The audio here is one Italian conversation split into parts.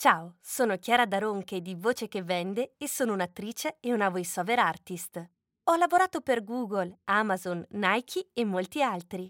Ciao, sono Chiara Daronche di Voce che Vende e sono un'attrice e una voiceover artist. Ho lavorato per Google, Amazon, Nike e molti altri.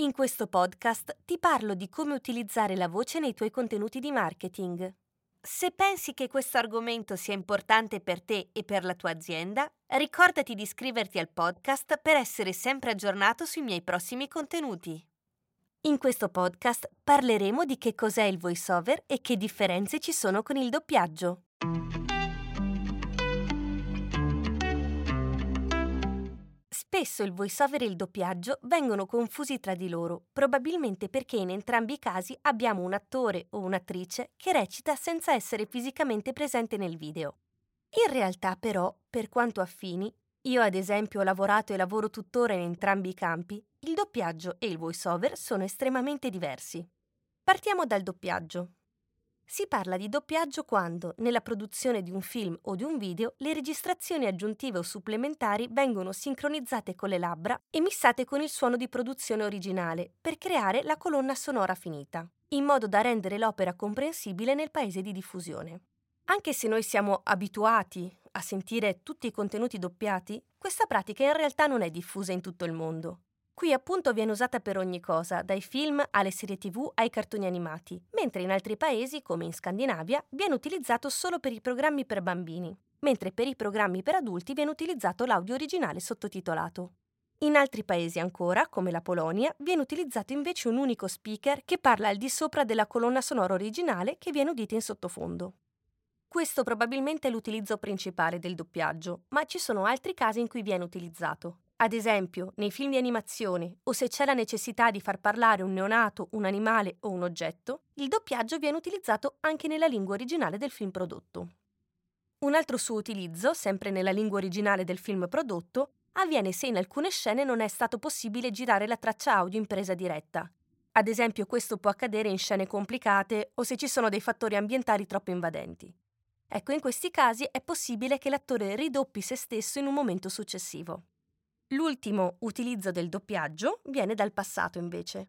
In questo podcast ti parlo di come utilizzare la voce nei tuoi contenuti di marketing. Se pensi che questo argomento sia importante per te e per la tua azienda, ricordati di iscriverti al podcast per essere sempre aggiornato sui miei prossimi contenuti. In questo podcast parleremo di che cos'è il voiceover e che differenze ci sono con il doppiaggio. Spesso il voiceover e il doppiaggio vengono confusi tra di loro, probabilmente perché in entrambi i casi abbiamo un attore o un'attrice che recita senza essere fisicamente presente nel video. In realtà, però, per quanto affini, io ad esempio ho lavorato e lavoro tuttora in entrambi i campi, il doppiaggio e il voiceover sono estremamente diversi. Partiamo dal doppiaggio. Si parla di doppiaggio quando, nella produzione di un film o di un video, le registrazioni aggiuntive o supplementari vengono sincronizzate con le labbra e missate con il suono di produzione originale per creare la colonna sonora finita, in modo da rendere l'opera comprensibile nel paese di diffusione. Anche se noi siamo abituati a sentire tutti i contenuti doppiati, questa pratica in realtà non è diffusa in tutto il mondo. Qui appunto viene usata per ogni cosa, dai film alle serie tv ai cartoni animati, mentre in altri paesi, come in Scandinavia, viene utilizzato solo per i programmi per bambini, mentre per i programmi per adulti viene utilizzato l'audio originale sottotitolato. In altri paesi ancora, come la Polonia, viene utilizzato invece un unico speaker che parla al di sopra della colonna sonora originale che viene udita in sottofondo. Questo probabilmente è l'utilizzo principale del doppiaggio, ma ci sono altri casi in cui viene utilizzato. Ad esempio, nei film di animazione o se c'è la necessità di far parlare un neonato, un animale o un oggetto, il doppiaggio viene utilizzato anche nella lingua originale del film prodotto. Un altro suo utilizzo, sempre nella lingua originale del film prodotto, avviene se in alcune scene non è stato possibile girare la traccia audio in presa diretta. Ad esempio questo può accadere in scene complicate o se ci sono dei fattori ambientali troppo invadenti. Ecco, in questi casi è possibile che l'attore ridoppi se stesso in un momento successivo. L'ultimo utilizzo del doppiaggio viene dal passato invece.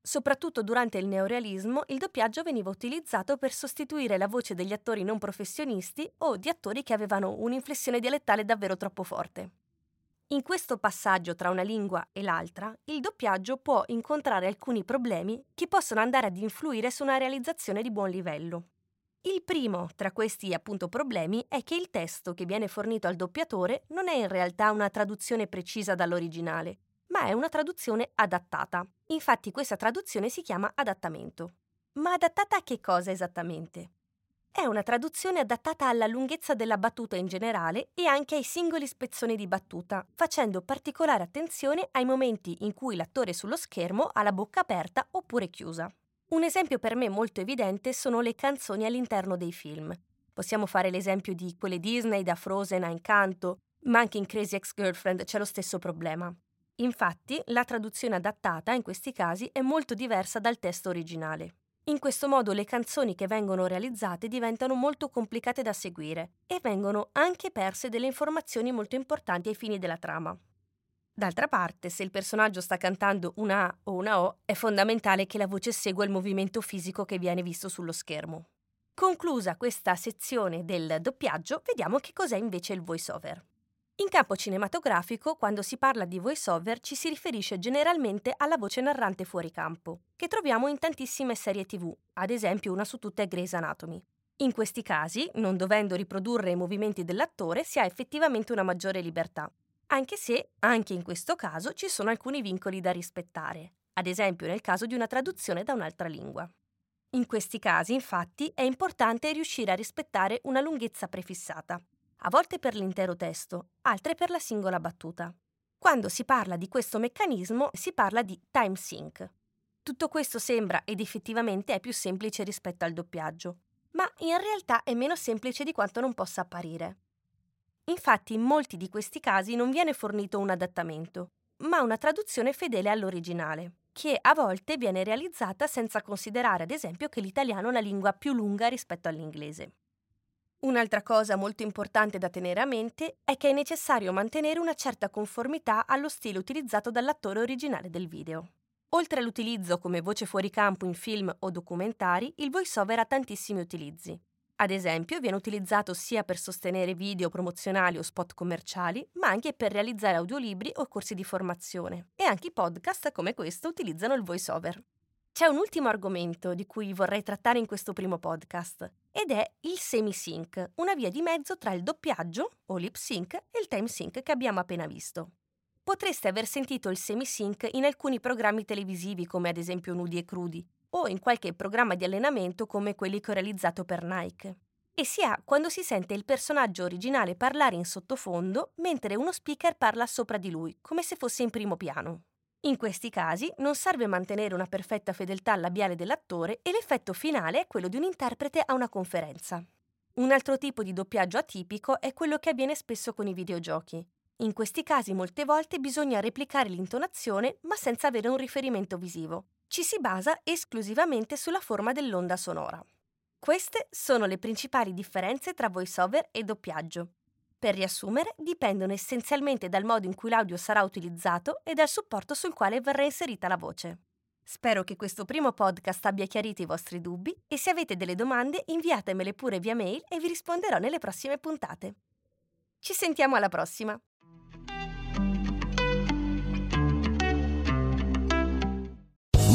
Soprattutto durante il neorealismo, il doppiaggio veniva utilizzato per sostituire la voce degli attori non professionisti o di attori che avevano un'inflessione dialettale davvero troppo forte. In questo passaggio tra una lingua e l'altra, il doppiaggio può incontrare alcuni problemi che possono andare ad influire su una realizzazione di buon livello. Il primo tra questi appunto problemi è che il testo che viene fornito al doppiatore non è in realtà una traduzione precisa dall'originale, ma è una traduzione adattata. Infatti questa traduzione si chiama adattamento. Ma adattata a che cosa esattamente? È una traduzione adattata alla lunghezza della battuta in generale e anche ai singoli spezzoni di battuta, facendo particolare attenzione ai momenti in cui l'attore sullo schermo ha la bocca aperta oppure chiusa. Un esempio per me molto evidente sono le canzoni all'interno dei film. Possiamo fare l'esempio di quelle Disney da Frozen a Incanto, ma anche in Crazy Ex-Girlfriend c'è lo stesso problema. Infatti, la traduzione adattata in questi casi è molto diversa dal testo originale. In questo modo le canzoni che vengono realizzate diventano molto complicate da seguire e vengono anche perse delle informazioni molto importanti ai fini della trama. D'altra parte, se il personaggio sta cantando una A o una O, è fondamentale che la voce segua il movimento fisico che viene visto sullo schermo. Conclusa questa sezione del doppiaggio, vediamo che cos'è invece il voiceover. In campo cinematografico, quando si parla di voiceover, ci si riferisce generalmente alla voce narrante fuori campo, che troviamo in tantissime serie TV, ad esempio una su tutte è Grey's Anatomy. In questi casi, non dovendo riprodurre i movimenti dell'attore, si ha effettivamente una maggiore libertà, anche se, anche in questo caso, ci sono alcuni vincoli da rispettare, ad esempio nel caso di una traduzione da un'altra lingua. In questi casi, infatti, è importante riuscire a rispettare una lunghezza prefissata, a volte per l'intero testo, altre per la singola battuta. Quando si parla di questo meccanismo si parla di time sync. Tutto questo sembra ed effettivamente è più semplice rispetto al doppiaggio. ma in realtà è meno semplice di quanto non possa apparire. Infatti in molti di questi casi non viene fornito un adattamento, ma una traduzione fedele all'originale, che a volte viene realizzata senza considerare ad esempio che l'italiano è una lingua più lunga rispetto all'inglese. Un'altra cosa molto importante da tenere a mente è che è necessario mantenere una certa conformità allo stile utilizzato dall'attore originale del video. Oltre all'utilizzo come voce fuori campo in film o documentari, il voiceover ha tantissimi utilizzi. Ad esempio, viene utilizzato sia per sostenere video promozionali o spot commerciali, ma anche per realizzare audiolibri o corsi di formazione. E anche i podcast come questo utilizzano il voiceover. C'è un ultimo argomento di cui vorrei trattare in questo primo podcast ed è il semi-sync, una via di mezzo tra il doppiaggio o lip sync e il time sync che abbiamo appena visto. Potreste aver sentito il semi-sync in alcuni programmi televisivi come ad esempio Nudi e Crudi o in qualche programma di allenamento come quelli che ho realizzato per Nike. E si ha quando si sente il personaggio originale parlare in sottofondo mentre uno speaker parla sopra di lui, come se fosse in primo piano. In questi casi non serve mantenere una perfetta fedeltà labiale dell'attore e l'effetto finale è quello di un interprete a una conferenza. Un altro tipo di doppiaggio atipico è quello che avviene spesso con i videogiochi. In questi casi molte volte bisogna replicare l'intonazione ma senza avere un riferimento visivo. Ci si basa esclusivamente sulla forma dell'onda sonora. Queste sono le principali differenze tra voiceover e doppiaggio. Per riassumere, dipendono essenzialmente dal modo in cui l'audio sarà utilizzato e dal supporto sul quale verrà inserita la voce. Spero che questo primo podcast abbia chiarito i vostri dubbi e se avete delle domande inviatemele pure via mail e vi risponderò nelle prossime puntate. Ci sentiamo alla prossima!